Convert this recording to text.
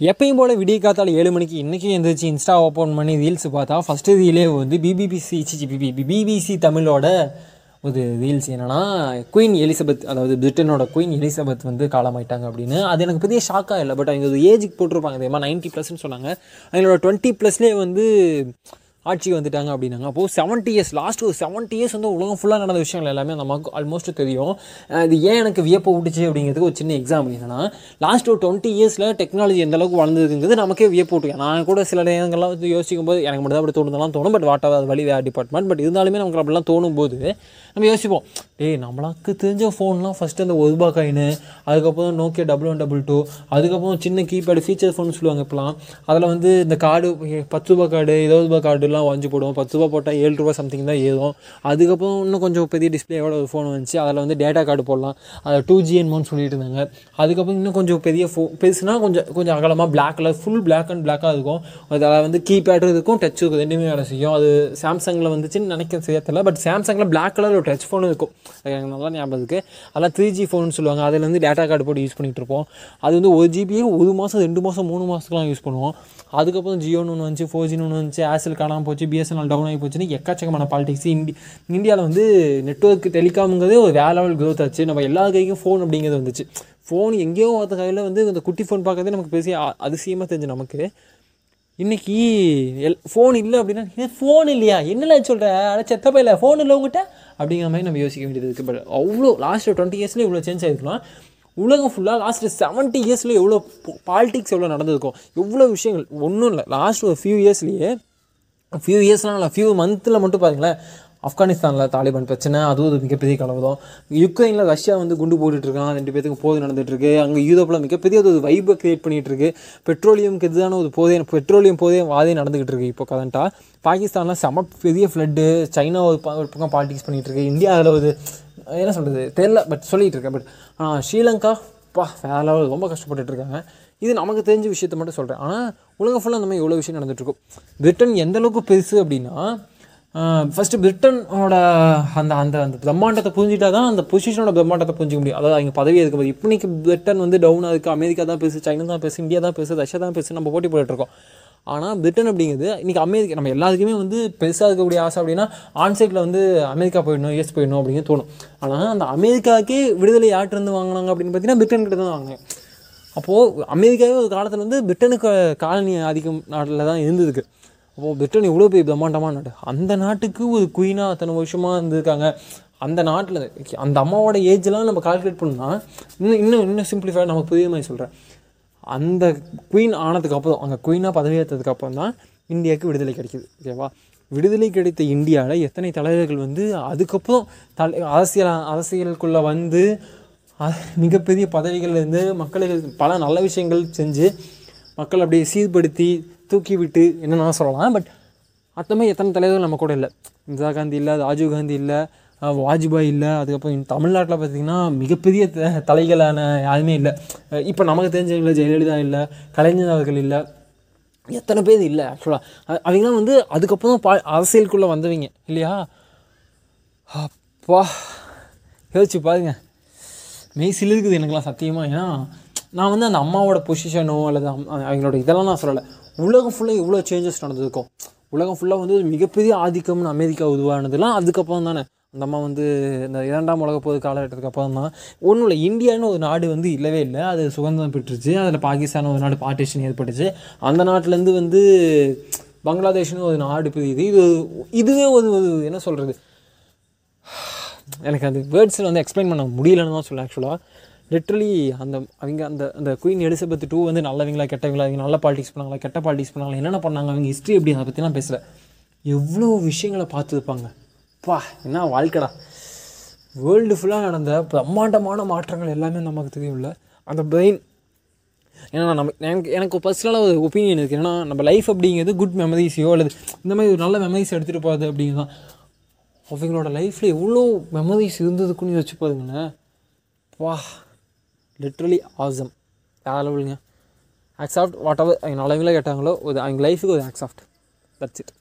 எப்பயும் போல் விடிய காத்தால் ஏழு மணிக்கு இன்றைக்கும் எழுந்திரிச்சு இன்ஸ்டா ஓப்பன் பண்ணி ரீல்ஸ் பார்த்தா ஃபஸ்ட்டு ரீலே வந்து பிபிபிசி பிபிபி பிபிசி தமிழோட ஒரு ரீல்ஸ் என்னென்னா குயின் எலிசபெத் அதாவது பிரிட்டனோட குயின் எலிசபெத் வந்து காலமாயிட்டாங்க அப்படின்னு. அது எனக்கு பெரிய ஷாக்காக இல்லை பட் அவங்க ஒரு ஏஜுக்கு போட்டிருப்பாங்க தெரியுமா? நைன்ட்டி ப்ளஸ்ன்னு சொன்னாங்க. அவங்களோட டுவெண்ட்டி ப்ளஸ்லேயே வந்து ஆட்சிக்கு வந்துட்டாங்க அப்படின்னாங்க. அப்போது செவன்ட்டி இயர்ஸ் லாஸ்ட் ஒரு செவன்ட்டி இயர்ஸ் வந்து உலகம் ஃபுல்லாக நடந்த விஷயங்கள் எல்லாமே நமக்கு ஆல்மோஸ்ட் தெரியும். இது ஏன் எனக்கு வியப்பை விட்டுச்சு அப்படிங்கிறதுக்கு ஒரு சின்ன எக்ஸாம் என்னன்னா லாஸ்ட் ஒரு டுவெண்ட்டி இயர்ஸில் டெக்னாலஜி எந்த அளவுக்கு நமக்கே வியப்பு விட்டுங்க நான் கூட சில நேரங்கள்லாம் வந்து யோசிக்கும் போது எனக்கு மட்டும் தான் அப்படி தோணுதெல்லாம் தோணும். பட் வாட் அது வழி வேறு டிபார்ட்மெண்ட் பட் இருந்தாலுமே நமக்கு அப்படிலாம் தோணும் போது நம்ம யோசிப்போம் டேய் நம்மளுக்கு தெரிஞ்ச ஃபோன்லாம் ஃபஸ்ட்டு அந்த ஒரு ரூபா காயின் அதுக்கப்புறம் Nokia double one double two அதுக்கப்புறம் சின்ன கீபேடு ஃபீச்சர் ஃபோன் சொல்லுவாங்க இப்போலாம். அதில் வந்து இந்த கார்டு பத்து ரூபா கார்டு இருபது ரூபா கார்டு ஃபுல்லாக வாங்கி போடுவோம். பத்து ரூபா போட்டால் ஏழு ரூபா சம்திங் தான் ஏறும். அதுக்கப்புறம் இன்னும் கொஞ்சம் பெரிய டிஸ்பிளேயோட ஒரு ஃபோன் வந்துச்சு. அதில் வந்து டேட்டா கார்டு போடலாம். அதில் டூ ஜி என்னமோன்னு சொல்லிட்டு இருந்தாங்க. அதுக்கப்புறம் இன்னும் கொஞ்சம் பெரிய ஃபோ பெருசுனா கொஞ்சம் கொஞ்சம் அகலமாக black colour full black and பிளாக்காக இருக்கும். அதில் வந்து கீபேடும் இருக்கும் டச் இருக்கும். ரெண்டுமே வேலை செய்யும். அது சாம்சங்கில் வந்துச்சுன்னு நினைக்கிற சேர்த்தல பட் சாம்சங்கில் பிளாக் கலர் ஒரு டச் ஃபோனும் இருக்கும். எனக்கு நல்லா ஞாபகம் இருக்குது அதெல்லாம் த்ரீ ஜி ஃபோன் சொல்லுவாங்க. அதில் வந்து டேட்டா கார்டு போட்டு யூஸ் பண்ணிகிட்டு இருப்போம். அது வந்து ஒரு ஜிபியே ஒரு மாதம் ரெண்டு மாதம் மூணு மாதத்துக்குலாம் யூஸ் பண்ணுவோம். அதுக்கப்புறம் ஜியோன்னு ஒன்று வந்துச்சு ஃபோர் ஜின்னு ஒன்று வந்துச்சு. ஏர்செல் காணாமல் போச்சு பிஎஸ்என்எல் டவுன் ஆகி போச்சுன்னு எக்கச்சக்கமான பாலிடிக்ஸ் இந்தி இந்தியாவில் வந்து நெட்ஒர்க் டெலிகாம்ங்கிறதே ஒரு வேற லெவல் க்ரோத் ஆச்சு. நம்ம எல்லா கைக்கும் ஃபோன் அப்படிங்கிறது வந்துச்சு. ஃபோன் எங்கேயோ ஒருத்த கையில் வந்து இந்த குட்டி ஃபோன் பார்க்கறதே நமக்கு பெரிய அதிசயமாக தெரிஞ்சு நமக்கு. இன்றைக்கி எல் ஃபோன் இல்லை அப்படின்னா ஃபோன் இல்லையா? என்னல சொல்கிற அட செத்த இல்லை ஃபோன் இல்லை உங்ககிட்ட அப்படிங்கிற மாதிரி நம்ம யோசிக்க வேண்டியது இருக்குது பட் அவ்வளோ லாஸ்ட் டுவெண்ட்டி இயர்ஸ்லேயே இவ்வளோ சேஞ்ச் ஆகிருக்கலாம் உலகம் ஃபுல்லாக லாஸ்ட் செவன்ட்டி இயர்ஸில் எவ்வளோ பாலிடிக்ஸ் எவ்வளோ நடந்திருக்கும். எவ்வளோ விஷயங்கள் ஒன்றும் இல்லை. லாஸ்ட் ஒரு ஃபியூ இயர்ஸ்லேயே ஃபியூ இயர்ஸ்லாம் இல்லை ஃபியூ மந்த்தில் மட்டும் பாருங்களேன். ஆப்கானிஸ்தானில் தாலிபான் பிரச்சனை அதுவும் ஒரு மிகப்பெரிய கலவரம். யுக்ரைனில் ரஷ்யா வந்து குண்டு போட்டுட்ருக்கான் ரெண்டு பேத்துக்கு போது நடந்துகிட்ருக்கு அங்கே யூரோப்பில் மிகப்பெரிய ஒரு வைப்பை கிரியேட் பண்ணிகிட்ருக்கு பெட்ரோலியம்க்கு எதிரான ஒரு போதே பெட்ரோலியம் போதே வாதே நடந்துகிட்டு இருக்கு இப்போ கரண்ட்டாக பாகிஸ்தானில் செம பெரிய ஃப்ளட்டு சைனா ஒரு ஒரு பக்கம் பாலிடிக்ஸ் பண்ணிகிட்ருக்கு இருக்கு. இந்தியா அதில் ஒரு என்ன சொல்கிறது தெரில பட் சொல்லிகிட்டு இருக்கேன் பட் ஸ்ரீலங்கா பா வேற ரொம்ப கஷ்டப்பட்டுட்டு இருக்காங்க. இது நமக்கு தெரிஞ்ச விஷயத்த மட்டும் சொல்கிறேன் ஆனால் உலகம் ஃபுல்லாக அந்த மாதிரி எவ்வளோ விஷயம் நடந்துகிட்ருக்கும் பிரிட்டன் எந்த அளவுக்கு பெருசு அப்படின்னா ஃபஸ்ட்டு பிரிட்டனோட அந்த அந்த அந்த பிரம்மாண்டத்தை புரிஞ்சுட்டா தான் அந்த பொசிஷனோட பிரம்மாண்டத்தை புரிஞ்சிக்க முடியும். அதாவது அவங்க பதவி இருக்கும்போது இப்போனிக்கு பிரிட்டன் வந்து டவுன் ஆகுது அமெரிக்கா தான் பெருசு சைனா தான் பெருசு இந்தியா தான் பெருசு ரஷ்யா தான் பெருசு நம்ம போட்டி போட்டுட்ருக்கோம். ஆனால் பிரிட்டன் அப்படிங்கிறது இன்றைக்கி அமெரிக்கா நம்ம எல்லாத்துக்குமே வந்து பெருசாக இருக்கக்கூடிய ஆசை அப்படின்னா ஆன்சைட்டில் வந்து அமெரிக்கா போயிடணும் யூஎஸ் போயிடணும் அப்படின்னு தோணும். ஆனால் அந்த அமெரிக்காவுக்கே விடுதலை யார்ட்டிருந்து வாங்கினாங்க அப்படின்னு பார்த்தீங்கன்னா பிரிட்டன் கிட்ட தான் வாங்கினாங்க அப்போது அமெரிக்காவே ஒரு காலத்தில் வந்து பிரிட்டனுக்கு காலனி ஆதிக்கம் நாட்டில் தான் இருந்ததுக்கு. அப்போது பிரிட்டன் இவ்வளோ பெரிய பிரம்மாண்டமான நாடு. அந்த நாட்டுக்கு ஒரு குயினாக அத்தனை வருஷமாக இருந்திருக்காங்க. அந்த நாட்டில் அந்த அம்மாவோட ஏஜ்லாம் நம்ம கால்குலேட் பண்ணால் இன்னும் இன்னும் இன்னும் சிம்பிளிஃபை நம்ம புரிய மாதிரி சொல்கிறேன் அந்த குயின் ஆனதுக்கு அப்புறம் அங்கே குயினாக பதவியேற்றதுக்கப்புறம் தான் இந்தியாவுக்கு விடுதலை கிடைக்கிது. ஓகேவா விடுதலை கிடைத்த இந்தியாவில் எத்தனை தலைவர்கள் வந்து அதுக்கப்புறம் தலை அரசியல் அரசியலுக்குள்ளே வந்து மிகப்பெரிய பதவிகள்லேருந்து மக்களுக்கு பல நல்ல விஷயங்கள் செஞ்சு மக்கள் அப்படியே சீர்படுத்தி தூக்கி விட்டு என்னென்ன சொல்லலாம். பட் அத்தமே எத்தனை தலைவர்கள் நம்ம கூட இல்லை. இந்திரா காந்தி இல்லை ராஜீவ் காந்தி இல்லை வாஜ்பாய் இல்லை அதுக்கப்புறம் தமிழ்நாட்டில் பார்த்திங்கன்னா மிகப்பெரிய த- தலைகளான யாருமே இல்லை. இப்போ நமக்கு தெரிஞ்சவங்கள ஜெயலலிதா இல்லை கலைஞர் அவர்கள் இல்லை எத்தனை பேர் இல்லை ஆக்சுவலாக அவங்களாம் வந்து அதுக்கப்புறம் பா அரசியலுக்குள்ளே வந்தவங்க இல்லையா? அப்பா யோசிச்சு பாருங்கள் மெய் சிலிருக்குது எனக்குலாம் சத்தியமாக ஏன்னா நான் வந்து அந்த அம்மாவோட பொசிஷனோ அல்லது அவங்களோட இதெல்லாம் நான் சொல்லலை. உலகம் ஃபுல்லாக இவ்வளோ சேஞ்சஸ் நடந்திருக்கும். உலகம் ஃபுல்லாக வந்து மிகப்பெரிய ஆதிக்கம்னு அமெரிக்கா உருவானதுலாம் அதுக்கப்புறம் தானே. அந்த அம்மா வந்து இந்த இரண்டாம் உலக போது காலகட்டத்துக்கு அப்புறம் தான். ஒன்றும் இல்லை இந்தியான்னு ஒரு நாடு வந்து இல்லவே இல்லை. அது சுதந்திரம் பெற்றுச்சு. அதில் பாகிஸ்தான் ஒரு நாடு பார்ட்டிஷன் ஏற்பட்டுச்சு. அந்த நாட்டிலேருந்து வந்து பங்களாதேஷ்னு ஒரு நாடு பிரியுது. இது இதுவே ஒரு என்ன சொல்கிறது எனக்கு அந்த வேர்ட்ஸில் வந்து எக்ஸ்பிளைன் பண்ண முடியலன்னு தான் சொல்ல ஆக்சுவலாக லிட்ரலி அந்த அவங்க அந்த அந்த குயின் எலிசபெத் டூ வந்து நல்லவங்களா கெட்டவங்களா அவங்க நல்ல பாலிடிக்ஸ் பண்ணாங்களா கெட்ட பாலிடிக்ஸ் பண்ணாங்களா என்னென்ன பண்ணாங்க அவங்க ஹிஸ்ட்ரி எப்படி அதை பற்றிலாம் பேசல. எவ்வளோ விஷயங்களை பார்த்துருப்பாங்க பா என்ன வாழ்க்கைடா. வேர்ல்டு ஃபுல்லாக நடந்த பிரம்மாண்டமான மாற்றங்கள் எல்லாமே நமக்கு தெரியும்ல அந்த பிரெயின் ஏன்னா நம்ம எனக்கு எனக்கு பர்சனலாக ஒரு ஒப்பீனியன் இருக்குது ஏன்னா நம்ம லைஃப் அப்படிங்கிறது குட் மெமரிஸையோ அல்லது இந்த மாதிரி ஒரு நல்ல மெமரிஸ் எடுத்துகிட்டு போகிறது அப்படிங்கிறது தான். அவங்களோட லைஃப்பில் எவ்வளோ மெமரிஸ் இருந்ததுக்குன்னு யோசிச்சு பாருங்களேன். வா லிட்ரலி ஆசம் லெவலுங்க ஆக்சாஃப்ட் வாட் எவர் அவங்க நல்லவங்களே கேட்டாங்களோ ஒரு அவங்க லைஃபுக்கு ஒரு ஆக்சாஃப்ட் தட்ஸ் இட்